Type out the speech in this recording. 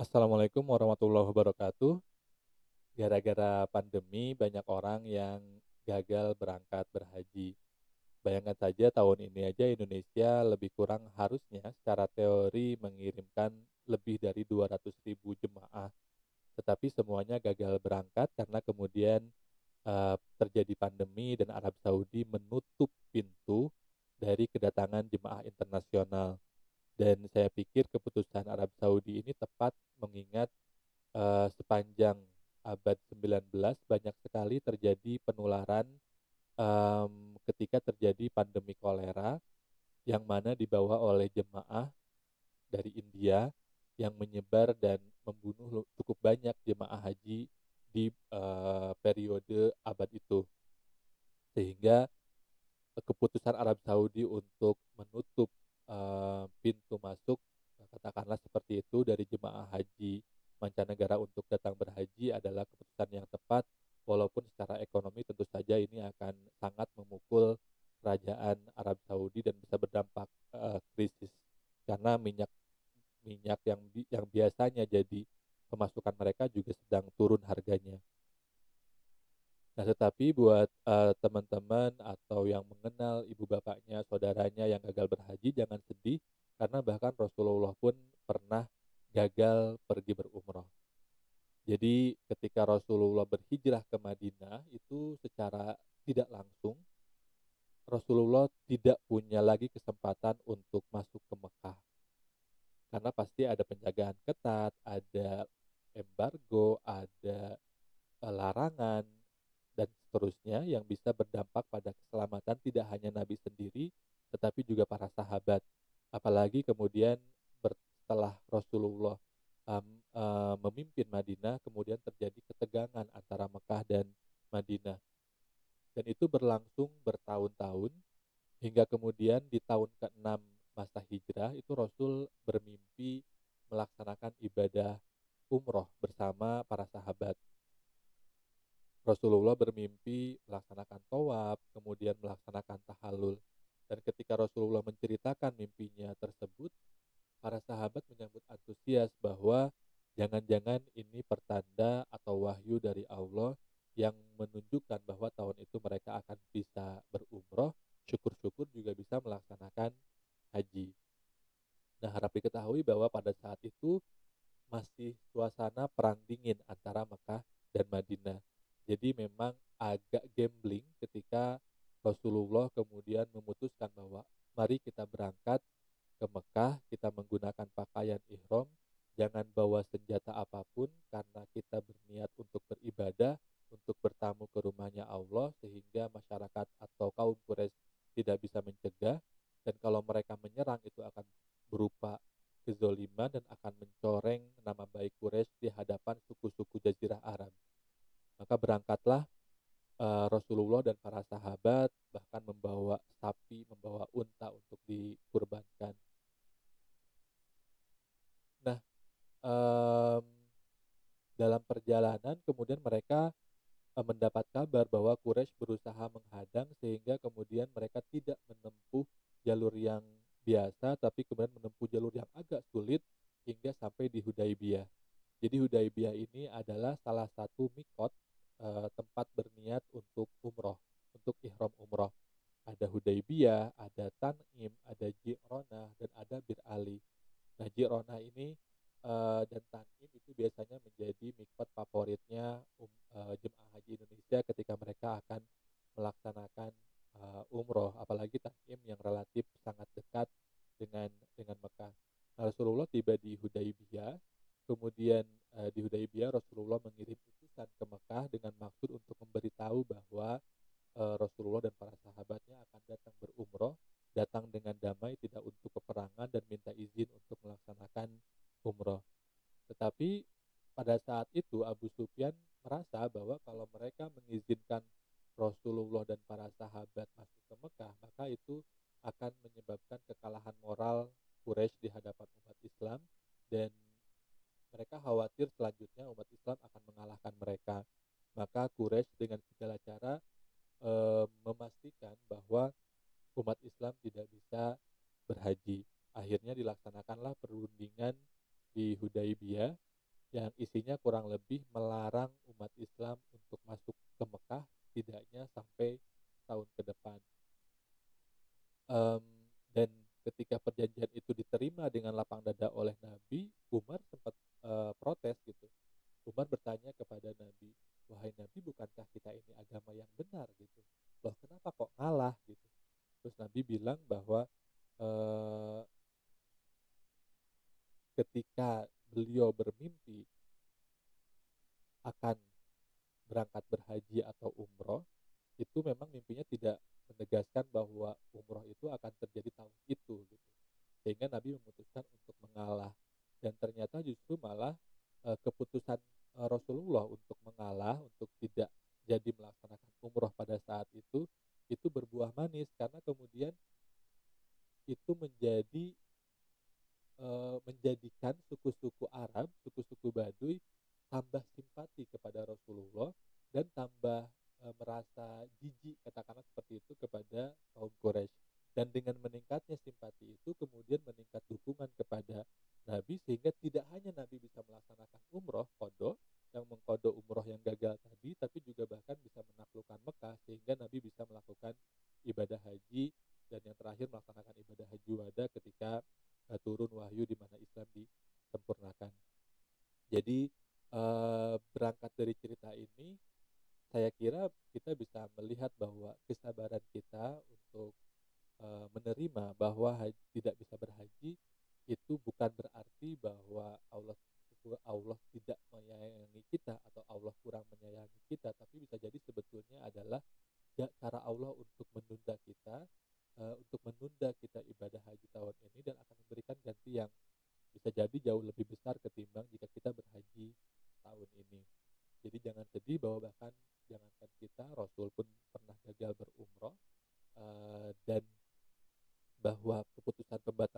Assalamualaikum warahmatullahi wabarakatuh. Gara-gara pandemi banyak orang yang gagal berangkat berhaji. Bayangkan saja tahun ini aja Indonesia lebih kurang harusnya secara teori mengirimkan lebih dari 200.000 jemaah. Tetapi semuanya gagal berangkat karena kemudian eh, terjadi pandemi dan Arab Saudi menutup pintu dari kedatangan jemaah internasional. Dan saya pikir keputusan Arab Saudi ini tepat mengingat eh, sepanjang abad 19 banyak sekali terjadi penularan em, ketika terjadi pandemi kolera yang mana dibawa oleh jemaah dari India yang menyebar dan membunuh cukup banyak jemaah haji di eh, periode abad itu. Sehingga eh, keputusan Arab Saudi untuk menutup eh, pintu masuk katakanlah seperti itu dari jemaah haji mancanegara untuk datang berhaji adalah keputusan yang tepat walaupun secara ekonomi tentu saja ini akan sangat memukul kerajaan Arab Saudi dan bisa berdampak eh, krisis karena minyak minyak yang yang biasanya jadi pemasukan mereka juga sedang turun harganya. Nah, tetapi buat eh, teman-teman atau yang mengenal ibu bapaknya, saudaranya yang gagal berhaji, jangan sedih karena bahkan Rasulullah pun pernah gagal pergi berumrah. Jadi ketika Rasulullah berhijrah ke Madinah itu secara tidak langsung Rasulullah tidak punya lagi kesempatan untuk masuk ke Mekah karena pasti ada penjagaan ketat, ada embargo, ada eh, larangan dan seterusnya yang bisa berdampak pada keselamatan tidak hanya Nabi sendiri tetapi juga para sahabat. Apalagi kemudian setelah Rasulullah um, uh, memimpin Madinah kemudian terjadi ketegangan antara Mekah dan Madinah. Dan itu berlangsung bertahun-tahun hingga kemudian di tahun ke-6 masa hijrah itu Rasul bermimpi melaksanakan ibadah umroh bersama para sahabat. Rasulullah bermimpi melaksanakan tawaf, kemudian melaksanakan tahallul. Dan ketika Rasulullah menceritakan mimpinya tersebut, para sahabat menyambut antusias bahwa jangan-jangan ini pertanda atau wahyu dari Allah yang menunjukkan bahwa tahun itu mereka akan bisa berumroh, syukur-syukur juga bisa melaksanakan haji. Nah, diketahui bahwa pada saat itu masih suasana perang dingin antara Mekah dan Madinah. Jadi memang agak gambling ketika Rasulullah kemudian memutuskan bahwa mari kita berangkat ke Mekah, kita menggunakan pakaian ihram, jangan bawa senjata apa pun karena kita berniat untuk beribadah, untuk bertamu ke rumahnya Allah sehingga masyarakat atau kaum Quraisy tidak bisa mencegah dan kalau mereka menyerang itu akan berupa kezoliman dan akan mencoreng nama baik Quraisy di hadapan suku-suku Jazirah Arab. Maka berangkatlah eh, Rasulullah dan para sahabat bahkan membawa sapi, membawa unta untuk dikurbankan. Nah, em, dalam perjalanan kemudian mereka eh, mendapat kabar bahwa Quraisy berusaha menghadang sehingga kemudian mereka tidak menempuh jalur yang biasa tapi kemudian menempuh jalur yang agak sulit hingga sampai di Hudaibiyah. Jadi Hudaibiyah ini adalah salah satu mikot eh, tempat berniat untuk umroh, untuk ihram umroh. Ada Hudaibiyah, ada Tan'im, ada Ji'ronah, dan ada Bir Ali. Nah, Ji'ronah ini eh, dan Tan'im itu biasanya menjadi mikot favoritnya um, eh, jemaah haji Indonesia ketika mereka akan melaksanakan eh, umroh, apalagi Tan'im yang relatif sangat dekat dengan dengan Mekah. Nah, Rasulullah tiba di Hudaibiyah, kemudian eh, di Hudaibiyah Rasulullah mengirim utusan ke Mekah dengan maksud untuk memberitahu bahwa eh, Rasulullah dan para sahabatnya akan datang berumroh, datang dengan damai, tidak untuk peperangan dan minta izin untuk melaksanakan umroh. Tetapi pada saat itu Abu Sufyan merasa bahwa kalau mereka mengizinkan Rasulullah dan para sahabat masuk ke Mekah, maka itu akan menyebabkan kekalahan moral Quraisy di hadapan umat Islam dan mereka khawatir selanjutnya umat Islam akan mengalahkan mereka. Maka Quraisy dengan segala cara eh, memastikan bahwa umat Islam tidak bisa berhaji. Akhirnya dilaksanakanlah perundingan di Hudaibiyah yang isinya kurang lebih melarang umat Islam untuk masuk ke Mekah setidaknya sampai tahun ke depan. Um, dan ketika perjanjian itu diterima dengan lapang dada oleh Nabi, Umar sempat uh, protes gitu. Umar bertanya kepada Nabi, wahai Nabi bukankah kita ini agama yang benar gitu? Loh kenapa kok ngalah gitu? Terus Nabi bilang bahwa uh, ketika beliau bermimpi akan berangkat berhaji atau umroh, itu memang mimpinya tidak menegaskan bahwa umroh itu akan terjadi tahun itu gitu. Sehingga Nabi memutuskan untuk mengalah dan ternyata justru malah e, keputusan e, Rasulullah untuk mengalah untuk tidak jadi melaksanakan umroh pada saat itu itu berbuah manis karena kemudian itu menjadi e, menjadikan suku-suku Arab, suku-suku Baduy tambah simpati kepada Rasulullah dan tambah e, merasa jijik katakanlah seperti itu kepada kaum Quraisy dan dengan meningkatnya simpati itu kemudian meningkat dukungan kepada Nabi sehingga tidak hanya Nabi bisa melaksanakan umroh kodo yang mengkodo umroh yang gagal tadi tapi juga bahkan bisa menaklukkan Mekah sehingga Nabi bisa melakukan ibadah haji dan yang terakhir melaksanakan ibadah haji wada ketika uh, turun wahyu di mana Islam disempurnakan. Jadi uh, berangkat dari cerita ini saya kira kita bisa melihat bahwa kesabaran kita untuk uh, menerima bahwa haji, tidak bisa berhaji itu bukan berarti bahwa Allah Allah tidak menyayangi kita atau Allah kurang menyayangi kita tapi bisa jadi sebetulnya adalah cara Allah untuk menunda kita uh, untuk menunda kita ibadah haji tahun ini dan akan memberikan ganti yang bisa jadi jauh lebih besar ketimbang jika kita berhaji tahun ini. Jadi jangan sedih bahwa bahkan jangankan kita Rasul pun pernah gagal berumroh uh, dan bahwa keputusan pembatalan